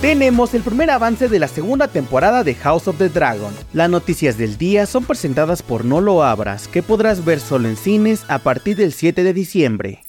tenemos el primer avance de la segunda temporada de House of the Dragon. Las noticias del día son presentadas por No lo abras, que podrás ver solo en cines a partir del 7 de diciembre.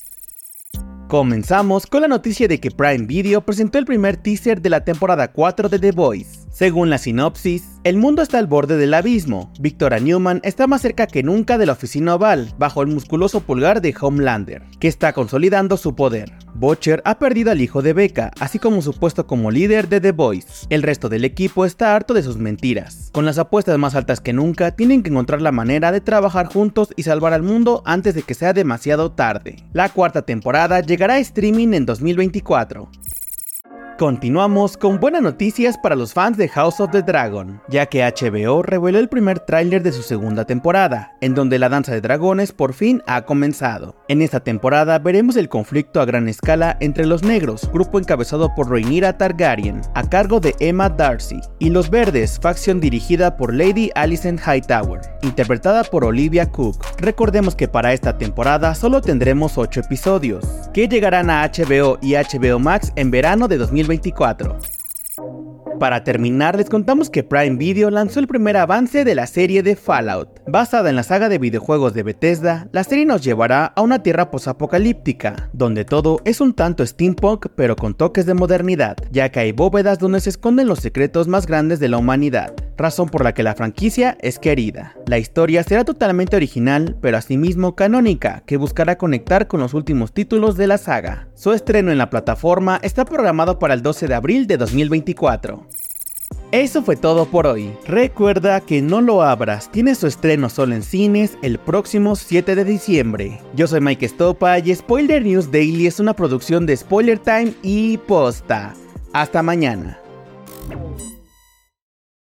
Comenzamos con la noticia de que Prime Video presentó el primer teaser de la temporada 4 de The Voice. Según la sinopsis, el mundo está al borde del abismo. Victoria Newman está más cerca que nunca de la oficina oval, bajo el musculoso pulgar de Homelander, que está consolidando su poder. Butcher ha perdido al hijo de Becca, así como su puesto como líder de The Voice. El resto del equipo está harto de sus mentiras. Con las apuestas más altas que nunca, tienen que encontrar la manera de trabajar juntos y salvar al mundo antes de que sea demasiado tarde. La cuarta temporada llegará a streaming en 2024. Continuamos con buenas noticias para los fans de House of the Dragon, ya que HBO reveló el primer tráiler de su segunda temporada, en donde la danza de dragones por fin ha comenzado. En esta temporada veremos el conflicto a gran escala entre los negros, grupo encabezado por Rhaenyra Targaryen, a cargo de Emma Darcy, y los verdes, facción dirigida por Lady Alicent Hightower, interpretada por Olivia Cook. Recordemos que para esta temporada solo tendremos 8 episodios, que llegarán a HBO y HBO Max en verano de 2020 para terminar, les contamos que Prime Video lanzó el primer avance de la serie de Fallout. Basada en la saga de videojuegos de Bethesda, la serie nos llevará a una tierra posapocalíptica, donde todo es un tanto steampunk pero con toques de modernidad, ya que hay bóvedas donde se esconden los secretos más grandes de la humanidad razón por la que la franquicia es querida. La historia será totalmente original, pero asimismo canónica, que buscará conectar con los últimos títulos de la saga. Su estreno en la plataforma está programado para el 12 de abril de 2024. Eso fue todo por hoy. Recuerda que No lo abras, tiene su estreno solo en cines el próximo 7 de diciembre. Yo soy Mike Stopa y Spoiler News Daily es una producción de Spoiler Time y Posta. Hasta mañana.